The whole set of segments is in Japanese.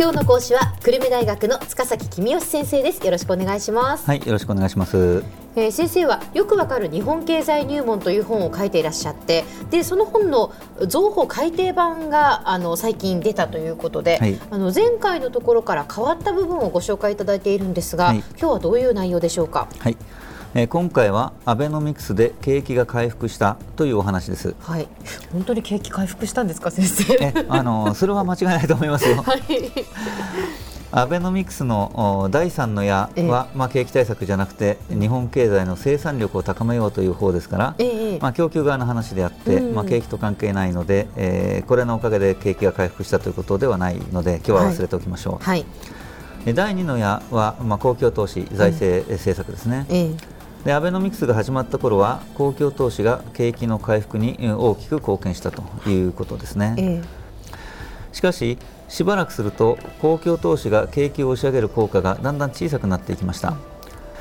今日の講師は久留米大学の塚崎君吉先生です。よろしくお願いします。はいよろしくお願いします。えー、先生はよくわかる日本経済入門という本を書いていらっしゃってでその本の造法改訂版があの最近出たということで、はい、あの前回のところから変わった部分をご紹介いただいているんですが、はい、今日はどういう内容でしょうか？はいえー、今回はアベノミクスで景気が回復したというお話です。はい。本当に景気回復したんですか先生？あのそれは間違いないと思いますよ。はい。アベノミクスの第三の矢は、まあ、景気対策じゃなくて日本経済の生産力を高めようという方ですから、まあ、供給側の話であって、まあ、景気と関係ないので、えー、これのおかげで景気が回復したということではないので今日は忘れておきましょう。はい、はい、第二の矢は、まあ、公共投資財政政策ですね。でアベノミクスが始まった頃は公共投資が景気の回復に大きく貢献したということですね。しかししばらくすると公共投資が景気を押し上げる効果がだんだん小さくなっていきました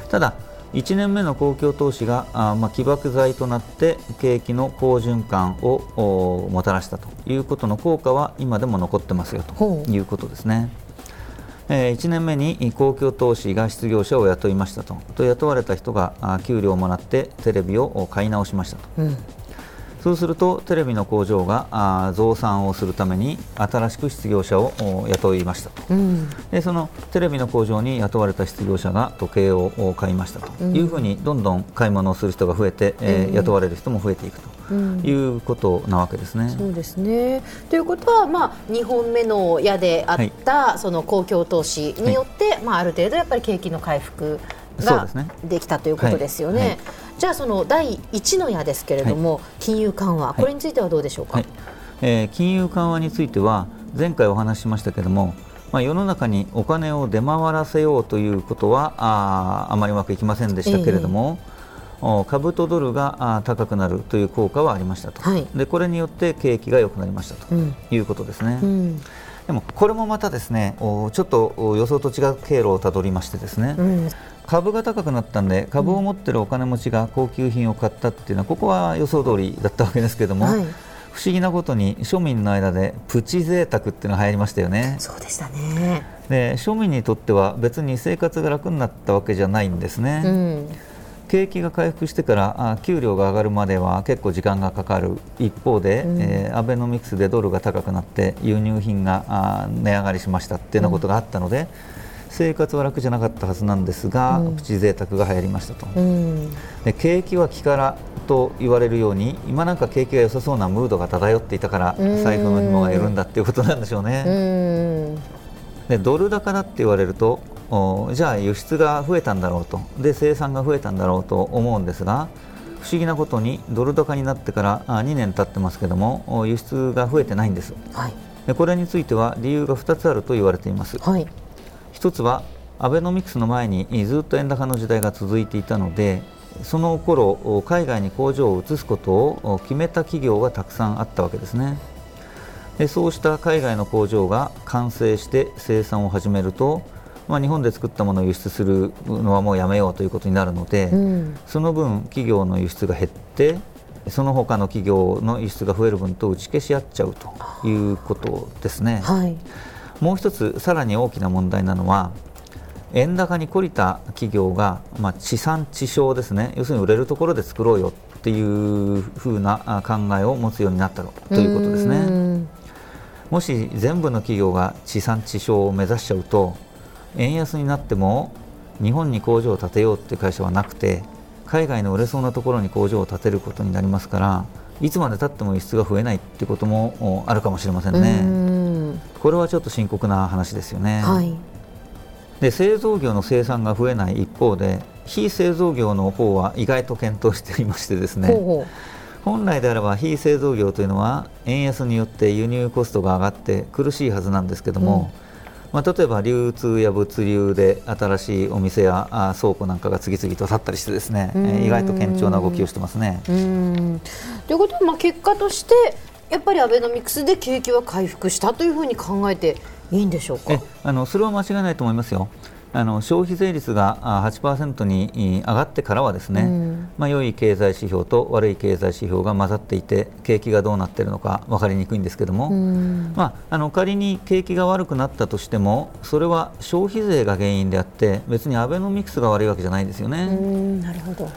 ただ1年目の公共投資があ、まあ、起爆剤となって景気の好循環をもたらしたということの効果は今でも残ってますよということですね。えー、1年目に公共投資が失業者を雇いましたと。雇われた人が給料をもらってテレビを買い直しましたと、うん、そうするとテレビの工場が増産をするために新しく失業者を雇いましたと、うん、でそのテレビの工場に雇われた失業者が時計を買いましたと。いうふうにどんどん買い物をする人が増えて、うん、えー、雇われる人も増えていくと。いうことなわけですね。そうですね。ということは、まあ、2本目の矢であった、はい、その公共投資によって、はい、まあ、ある程度やっぱり景気の回復ができたということですよね。はい。はい、じゃあその第1の矢ですけれども、はい、金融緩和、これについてはどうでしょうか、えー、金融緩和については前回お話ししましたけれども、まあ、世の中にお金を出回らせようということはああまりうまくいきませんでしたけれども、えー、株とドルが高くなるという効果はありましたと、はい、でこれによって景気が良くなりましたということですね。うん。うんでもこれもまたですねちょっと予想と違う経路をたどりましてですね、うん、株が高くなったんで株を持っているお金持ちが高級品を買ったっていうのはここは予想通りだったわけですけれども、はい、不思議なことに庶民の間でプチ贅沢っていうのが流行りましたよね。そうでしたね。で庶民にとっては別に生活が楽になったわけじゃないんですね。うん。景気が回復してからあ給料が上がるまでは結構時間がかかる。一方で、うん、えー、アベノミクスでドルが高くなって輸入品があ値上がりしましたっていうようなことがあったので、うん、生活は楽じゃなかったはずなんですが、うん、プチ贅沢が流行りましたと、うん、で景気は気からと言われるように今なんか景気が良さそうなムードが漂っていたから財布の紐が緩んだっていうことなんでしょうね。でドル高だって言われるとじゃあ輸出が増えたんだろうと。で生産が増えたんだろうと思うんですが不思議なことにドル高になってから2年経ってますけども輸出が増えてないんです、はい、でこれについては理由が2つあると言われています、はい、1つはアベノミクスの前にずっと円高の時代が続いていたのでその頃海外に工場を移すことを決めた企業がたくさんあったわけですね。でそうした海外の工場が完成して生産を始めるとまあ、日本で作ったものを輸出するのはもうやめようということになるので、うん、その分、企業の輸出が減ってその他の企業の輸出が増える分と打ち消し合っちゃうということですね。はい、もう一つさらに大きな問題なのは円高に懲りた企業が、まあ、地産地消ですね要するに売れるところで作ろうよっていうふうな考えを持つようになったということですね。もし全部の企業が地産地消を目指しちゃうと円安になっても日本に工場を建てようっていう会社はなくて海外の売れそうなところに工場を建てることになりますからいつまでたっても輸出が増えないっていうこともあるかもしれませんね。これはちょっと深刻な話ですよね。はい、で製造業の生産が増えない一方で非製造業の方は意外と検討していましてですね。本来であれば非製造業というのは円安によって輸入コストが上がって苦しいはずなんですけども、うん。まあ、例えば流通や物流で新しいお店やあ倉庫なんかが次々と立ったりしてですね、意外と堅調な動きをしてますね。ということは、まあ、結果としてやっぱりアベノミクスで景気は回復したというふうに考えていいんでしょうか？あのそれは間違いないと思いますよ。あの消費税率が8%に上がってからはですね、まあ、良い経済指標と悪い経済指標が混ざっていて景気がどうなっているのか分かりにくいんですけども、まあ、あの仮に景気が悪くなったとしてもそれは消費税が原因であって別にアベノミクスが悪いわけじゃないですよね。なるほど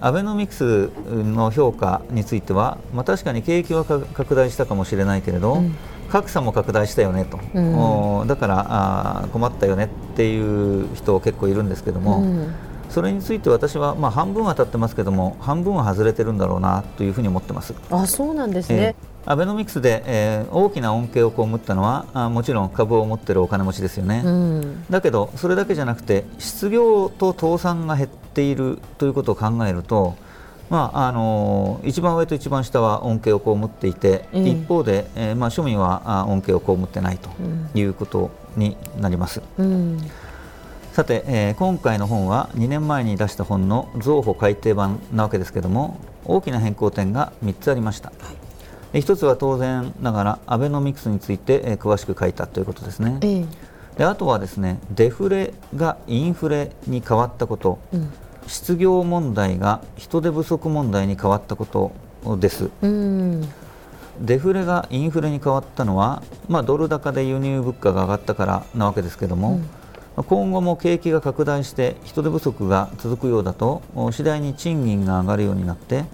アベノミクスの評価については、まあ、確かに景気は拡大したかもしれないけれど、うん、格差も拡大したよねと、うん、だからあ困ったよねっていう人結構いるんですけども、うんそれについて私は、まあ、半分は当たってますけども半分は外れてるんだろうなというふうに思ってます。あそうなんですね、えー、アベノミクスで、えー、大きな恩恵を被ったのはあもちろん株を持っているお金持ちですよね、うん、だけどそれだけじゃなくて失業と倒産が減っているということを考えるとまああのー、一番上と一番下は恩恵を被っていて、うん、一方で、えーまあ、庶民は恩恵を被ってないということになります。うんさて、えー、今回の本は2年前に出した本の増補改訂版なわけですけれども大きな変更点が3つありました、はい、1つは当然ながらアベノミクスについて、えー、詳しく書いたということですね、えー、であとはですねデフレがインフレに変わったこと、うん、失業問題が人手不足問題に変わったことです、うん。デフレがインフレに変わったのは、まあ、ドル高で輸入物価が上がったからなわけですけれども、うん今後も景気が拡大して人手不足が続くようだと次第に賃金が上がるようになって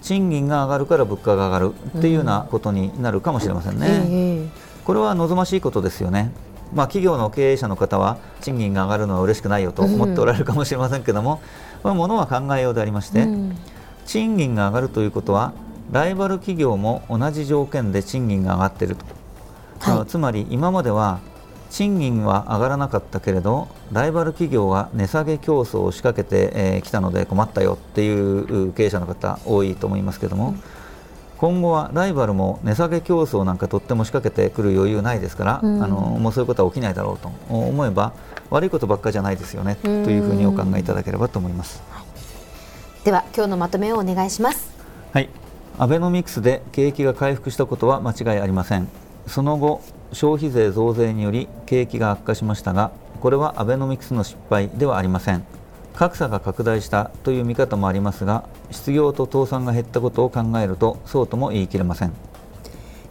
賃金が上がるから物価が上がるっていうようなことになるかもしれませんね。これは望ましいことですよね。まあ、企業の経営者の方は賃金が上がるのは嬉しくないよと思っておられるかもしれませんけども、まあ、ものは考えようでありまして、賃金が上がるということはライバル企業も同じ条件で賃金が上がっていると、はい、つまり今までは賃金は上がらなかったけれどライバル企業は値下げ競争を仕掛けてき、えー、たので困ったよっていう経営者の方多いと思いますけども、うん、今後はライバルも値下げ競争なんかとっても仕掛けてくる余裕ないですから、うん、あのもうそういうことは起きないだろうと思えば悪いことばっかじゃないですよねというふうにお考えいただければと思います、はい、では今日のまとめをお願いします。はい。アベノミクスで景気が回復したことは間違いありませんその後消費税増税により景気が悪化しましたがこれはアベノミクスの失敗ではありません。格差が拡大したという見方もありますが失業と倒産が減ったことを考えるとそうとも言い切れません。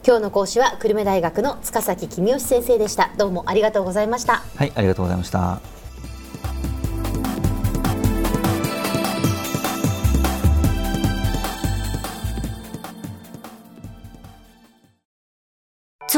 今日の講師は久留米大学の塚崎公義先生でした。どうもありがとうございました。はいありがとうございました